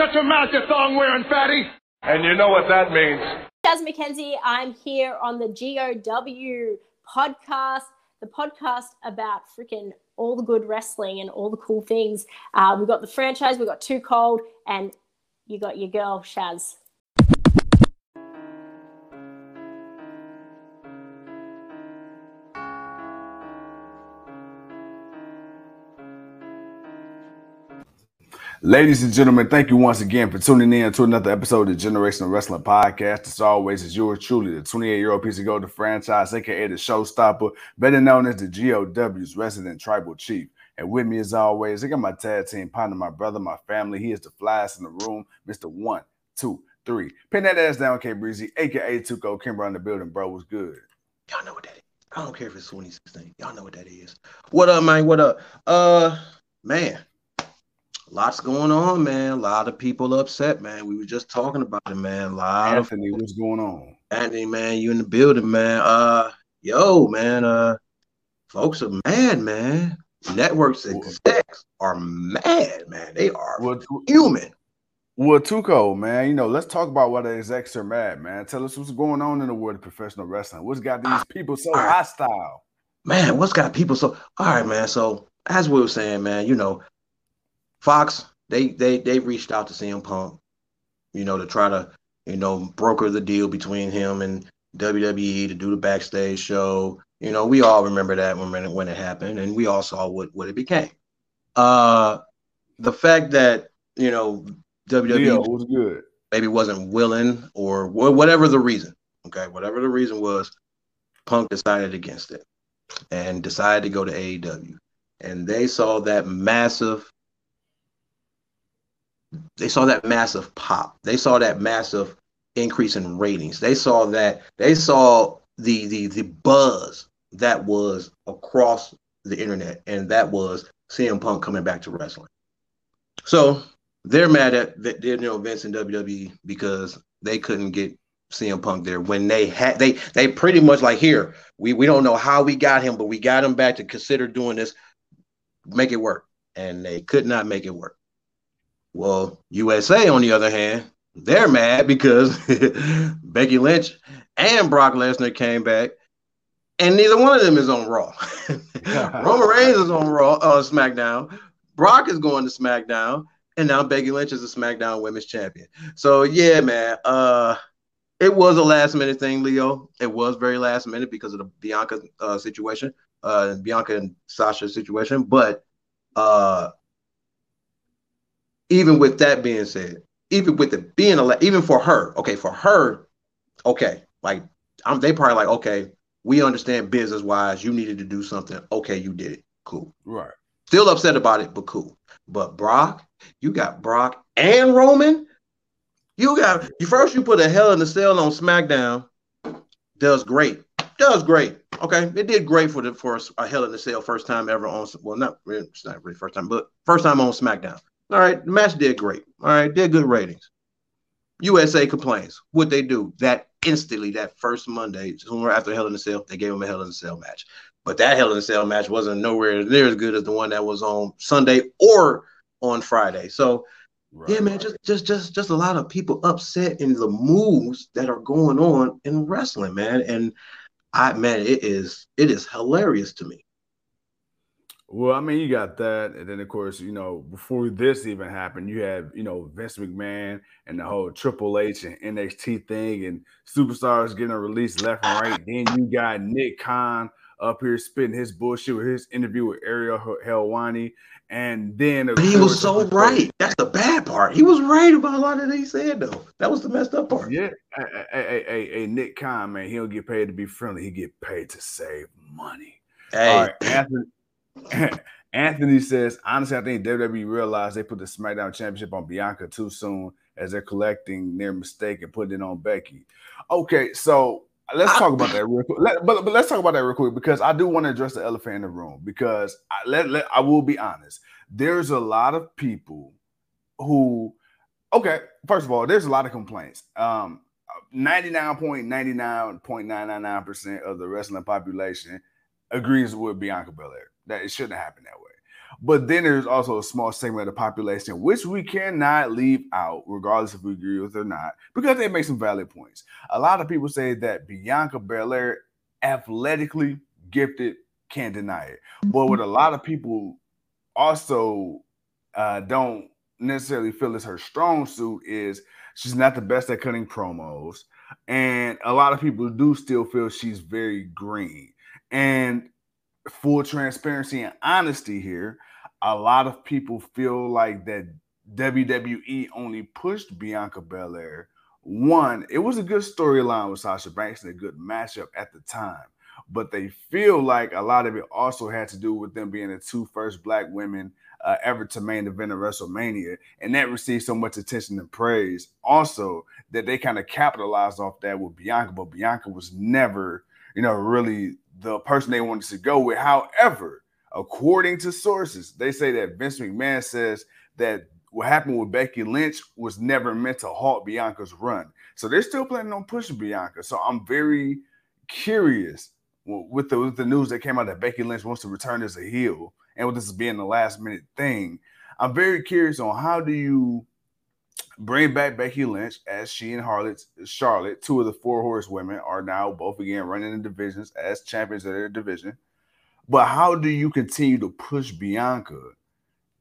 Shut your mouth, you thong wearing fatty. And you know what that means. Jazz McKenzie, I'm here on the GOW podcast, the podcast about freaking all the good wrestling and all the cool things. Uh, we've got the franchise, we've got Too Cold, and you got your girl, Shaz. Ladies and gentlemen, thank you once again for tuning in to another episode of the Generational Wrestling Podcast. As always, it's yours truly, the 28 year old piece of gold, the franchise, aka the showstopper, better known as the GOW's resident tribal chief. And with me, as always, I got my tag team partner, my brother, my family. He is the flyest in the room, Mr. One, Two, Three. Pin that ass down, K Breezy, aka Tuco Kimber on the building, bro. Was good. Y'all know what that is. I don't care if it's 2016. Y'all know what that is. What up, man? What up? Uh, man lots going on, man. A lot of people upset, man. We were just talking about it, man. A lot Anthony, of, what's going on? Anthony, man, you in the building, man. Uh, yo, man. Uh, folks are mad, man. Networks execs are mad, man. They are well, human. Well, Tuco, man, you know, let's talk about why the execs are mad, man. Tell us what's going on in the world of professional wrestling. What's got these ah, people so right. hostile? Man, what's got people so all right, man. So as we were saying, man, you know, Fox, they they they reached out to CM Punk, you know, to try to, you know, broker the deal between him and WWE to do the backstage show. You know, we all remember that when it, when it happened, and we all saw what what it became. Uh, the fact that you know WWE yeah, was good, maybe wasn't willing or whatever the reason. Okay, whatever the reason was, Punk decided against it and decided to go to AEW, and they saw that massive they saw that massive pop. They saw that massive increase in ratings. They saw that they saw the the the buzz that was across the internet, and that was CM Punk coming back to wrestling. So they're mad at you know Vince and WWE because they couldn't get CM Punk there when they had they they pretty much like here we we don't know how we got him, but we got him back to consider doing this, make it work, and they could not make it work. Well, USA, on the other hand, they're mad because Becky Lynch and Brock Lesnar came back, and neither one of them is on Raw. Roman Reigns is on Raw, uh, SmackDown. Brock is going to SmackDown, and now Becky Lynch is a SmackDown Women's Champion. So yeah, man, uh, it was a last minute thing, Leo. It was very last minute because of the Bianca uh, situation, uh, Bianca and Sasha situation, but uh even with that being said, even with it being a even for her, okay, for her, okay, like I'm they probably like, okay, we understand business wise, you needed to do something. Okay, you did it. Cool. Right. Still upset about it, but cool. But Brock, you got Brock and Roman. You got you first. You put a Hell in the Cell on SmackDown. Does great. Does great. Okay, it did great for the for a Hell in the Cell first time ever on. Well, not it's not really first time, but first time on SmackDown. All right, the match did great. All right, did good ratings. USA complains. What they do that instantly, that first Monday, soon after Hell in a Cell, they gave them a Hell in a Cell match. But that Hell in a Cell match wasn't nowhere near as good as the one that was on Sunday or on Friday. So right. yeah, man, just just just just a lot of people upset in the moves that are going on in wrestling, man. And I man, it is it is hilarious to me. Well, I mean, you got that, and then of course, you know, before this even happened, you had you know Vince McMahon and the whole Triple H and NXT thing, and superstars getting released left and right. then you got Nick Khan up here spitting his bullshit with his interview with Ariel Helwani, and then he was so right. That's the bad part. He was right about a lot of that he said though. That was the messed up part. Yeah, hey, hey, hey, hey Nick Khan, man, he don't get paid to be friendly. He get paid to save money. Hey, All right. Anthony says, honestly, I think WWE realized they put the SmackDown Championship on Bianca too soon as they're collecting their mistake and putting it on Becky. Okay, so let's talk about that real quick. Let, but, but let's talk about that real quick because I do want to address the elephant in the room because I, let, let, I will be honest. There's a lot of people who, okay, first of all, there's a lot of complaints. Um, 99.99.999% of the wrestling population agrees with Bianca Belair that it shouldn't happen that way. But then there's also a small segment of the population which we cannot leave out, regardless if we agree with it or not, because they make some valid points. A lot of people say that Bianca Belair, athletically gifted, can't deny it. But what a lot of people also uh, don't necessarily feel is her strong suit is she's not the best at cutting promos. And a lot of people do still feel she's very green. And full transparency and honesty here, a lot of people feel like that WWE only pushed Bianca Belair. One, it was a good storyline with Sasha Banks and a good matchup at the time, but they feel like a lot of it also had to do with them being the two first black women uh, ever to main event of WrestleMania, and that received so much attention and praise. Also, that they kind of capitalized off that with Bianca, but Bianca was never, you know, really the person they wanted to go with. However, according to sources, they say that Vince McMahon says that what happened with Becky Lynch was never meant to halt Bianca's run. So they're still planning on pushing Bianca. So I'm very curious with the, with the news that came out that Becky Lynch wants to return as a heel, and with this being the last minute thing. I'm very curious on how do you bring back Becky Lynch as she and Harlot, Charlotte, two of the four horsewomen, are now both again running in divisions as champions of their division. But how do you continue to push Bianca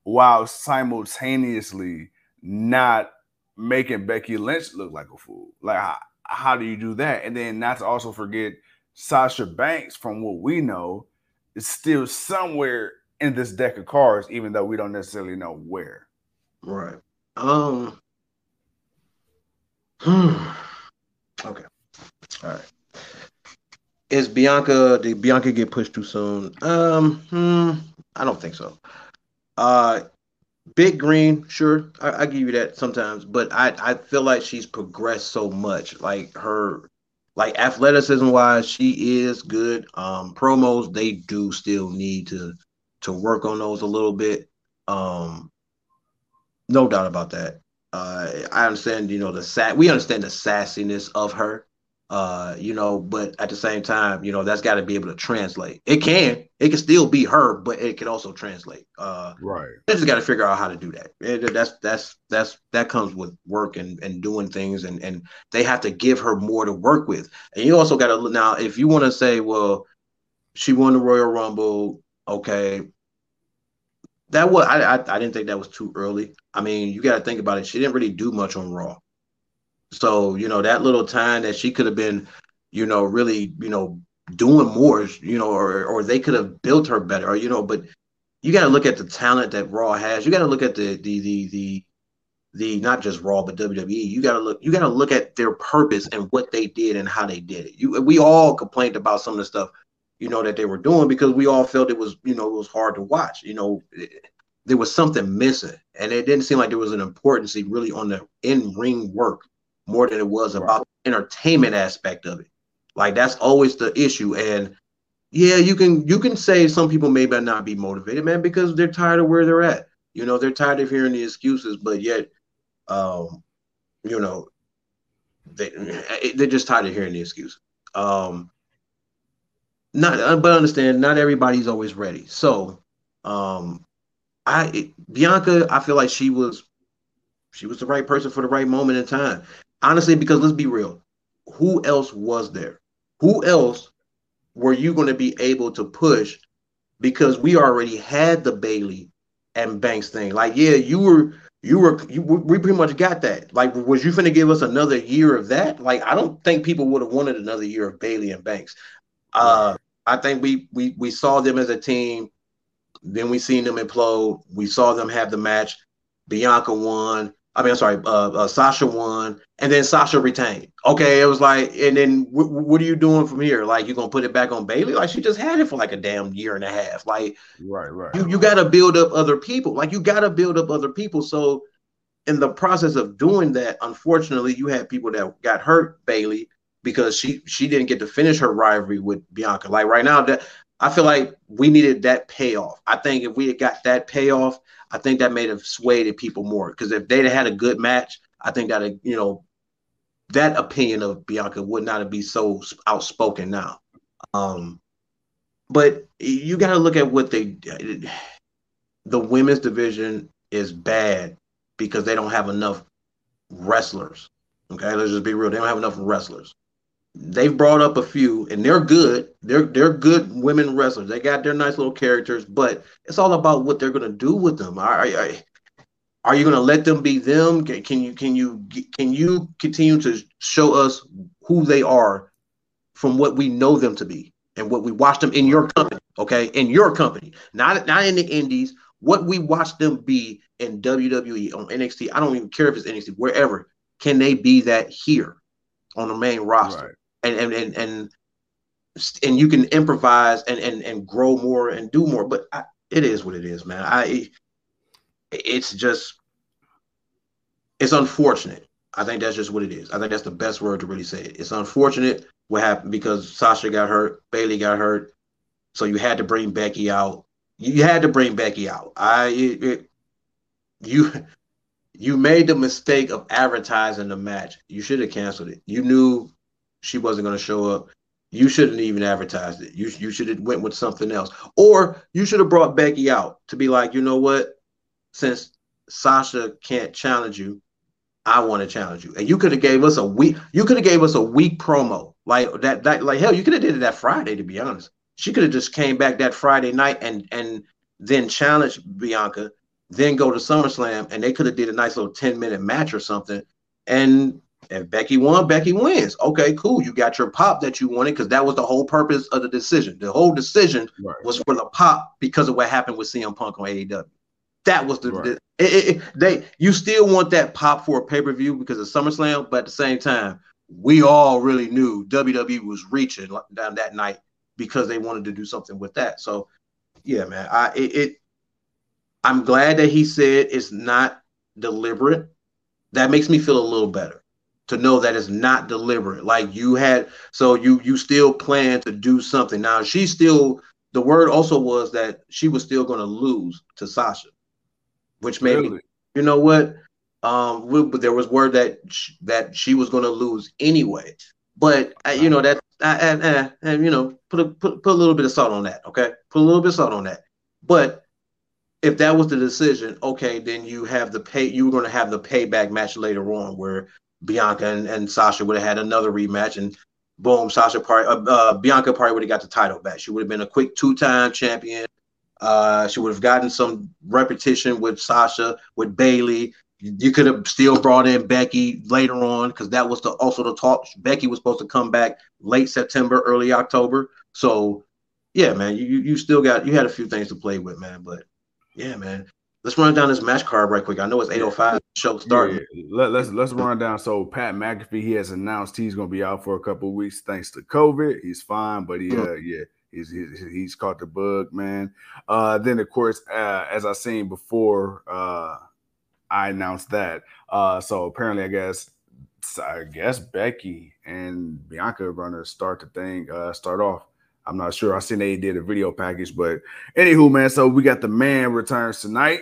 while simultaneously not making Becky Lynch look like a fool? Like, how, how do you do that? And then not to also forget Sasha Banks, from what we know, is still somewhere in this deck of cards, even though we don't necessarily know where. Right. Um, Hmm. okay. All right. Is Bianca did Bianca get pushed too soon? Um, hmm, I don't think so. Uh Big Green, sure, I, I give you that sometimes, but I I feel like she's progressed so much. Like her, like athleticism wise, she is good. Um, promos they do still need to to work on those a little bit. Um, no doubt about that uh, I understand, you know, the sat. We understand the sassiness of her, uh, you know, but at the same time, you know, that's got to be able to translate. It can, it can still be her, but it can also translate. Uh, right. They just got to figure out how to do that. It, that's that's that's that comes with work and and doing things, and and they have to give her more to work with. And you also got to now, if you want to say, well, she won the Royal Rumble, okay, that was I, I, I didn't think that was too early. I mean, you got to think about it. She didn't really do much on Raw, so you know that little time that she could have been, you know, really you know doing more, you know, or or they could have built her better, or you know. But you got to look at the talent that Raw has. You got to look at the the the the the not just Raw but WWE. You got to look. You got to look at their purpose and what they did and how they did it. You we all complained about some of the stuff you know, that they were doing because we all felt it was, you know, it was hard to watch. You know, it, there was something missing, and it didn't seem like there was an importance really on the in ring work more than it was right. about the entertainment aspect of it. Like that's always the issue. And yeah, you can you can say some people may not be motivated, man, because they're tired of where they're at. You know, they're tired of hearing the excuses, but yet, um, you know, they they're just tired of hearing the excuses. Um, not uh, but understand not everybody's always ready. So um i bianca i feel like she was she was the right person for the right moment in time. Honestly because let's be real who else was there? Who else were you going to be able to push because we already had the Bayley and banks thing? Like yeah you were you were you, we pretty much got that. Like was you finna give us another year of that? Like i don't think people would have wanted another year of Bayley and banks uh, I think we we we saw them as a team. Then we seen them implode. We saw them have the match. Bianca won. I mean, I'm sorry, uh, uh, Sasha won, and then Sasha retained. Okay, it was like, and then w- what are you doing from here? Like, you're gonna put it back on Bayley? Like, she just had it for like a damn year and a half. Like, right, right. You you got to build up other people. Like, you got to build up other people. So, in the process of doing that, unfortunately, you had people that got hurt. Bayley, because she she didn't get to finish her rivalry with Bianca. Like right now, that I feel like we needed that payoff. I think if we had got that payoff, I think that made have swayed people more. Because if they'd had a good match, I think that you know that opinion of Bianca would not have be so outspoken now. Um, but you got to look at what they the women's division is bad because they don't have enough wrestlers. Okay, let's just be real. They don't have enough wrestlers. They've brought up a few, and they're good. They're they're good women wrestlers. They got their nice little characters, but it's all about what they're gonna do with them. Are, are, are you gonna let them be them? Can can you can you can you continue to show us who they are from what we know them to be and what we watch them in your company? Okay, in your company, not not in the indies. What we watch them be in WWE on NXT. I don't even care if it's NXT, wherever. Can they be that here on the main roster? Right. And, and and and and you can improvise and and and grow more and do more. But I, it is what it is, man. I it's just it's unfortunate. I think that's just what it is. I think that's the best word to really say it. It's unfortunate what happened because Sasha got hurt, Bayley got hurt, so you had to bring Becky out. You had to bring Becky out. I it, it, you you made the mistake of advertising the match. You should have canceled it. You knew she wasn't going to show up. You shouldn't even advertised it. You you should have went with something else, or you should have brought Becky out to be like, you know what? Since Sasha can't challenge you, I want to challenge you. And you could have gave us a week. You could have gave us a week promo like that. That like hell, you could have did it that Friday. To be honest, she could have just came back that Friday night and and then challenged Bianca then go to SummerSlam and they could have did a nice little 10 minute match or something. And if Becky won, Becky wins. Okay, cool. You got your pop that you wanted because that was the whole purpose of the decision. The whole decision right. was for the pop because of what happened with CM Punk on AEW. That was the, right. the it, it, they. You still want that pop for a pay per view because of SummerSlam, but at the same time, we all really knew WWE was reaching down that night because they wanted to do something with that. So, yeah, man, I it, it I'm glad that he said it's not deliberate. That makes me feel a little better to know that it's not deliberate. Like you had, so you you still plan to do something. Now she still. The word also was that she was still going to lose to Sasha, which maybe really? you know what? Um, we, there was word that she, that she was going to lose anyway. But uh, you know that, and uh, uh, you know, put a put, put a little bit of salt on that. Okay, put a little bit of salt on that. But if that was the decision, okay, then you have the pay. You were going to have the payback match later on, where Bianca and, and Sasha would have had another rematch, and boom, Sasha part uh, uh, Bianca probably would have got the title back. She would have been a quick two-time champion. Uh, she would have gotten some repetition with Sasha, with Bayley. You could have still brought in Becky later on because that was the also the talk. Becky was supposed to come back late September, early October. So, yeah, man, you you still got you had a few things to play with, man. But yeah, man. Let's run down this match card right quick. I know it's 805 show starting. Yeah, Let, let's let's run down. So Pat McAfee, he has announced he's gonna be out for a couple weeks thanks to COVID. He's fine, but he uh yeah, he's, he's he's caught the bug, man. Uh then of course, uh, as I seen before, uh I announced that. Uh so apparently I guess I guess Becky and Bianca are gonna start the thing, uh start off I'm not sure. I seen they did a video package, but anywho, man. So we got the man returns tonight.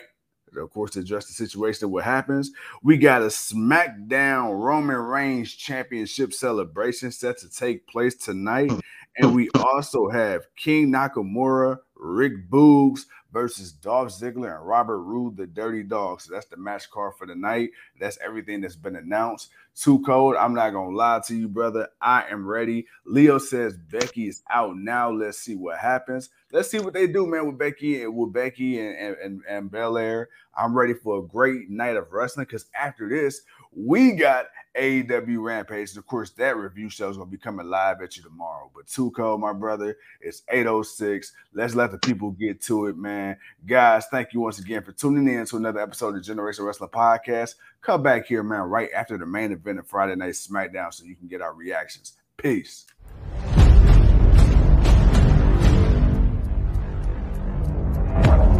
Of course, to address the situation of what happens. We got a SmackDown Roman Reigns Championship celebration set to take place tonight. Hmm. And we also have King Nakamura, Rick Boogs versus Dolph Ziggler and Robert Roode, the Dirty Dog. So that's the match card for the night. That's everything that's been announced. Too cold. I'm not gonna lie to you, brother. I am ready. Leo says Becky is out now. Let's see what happens. Let's see what they do, man, with Becky and with Becky and and, and, and Belair. I'm ready for a great night of wrestling because after this, we got AEW Rampage. And of course, that review show is going to be coming live at you tomorrow. But cold, my brother. It's 806. Let's let the people get to it, man. Guys, thank you once again for tuning in to another episode of Generation Wrestling Podcast. Come back here, man, right after the main event of Friday Night SmackDown so you can get our reactions. Peace.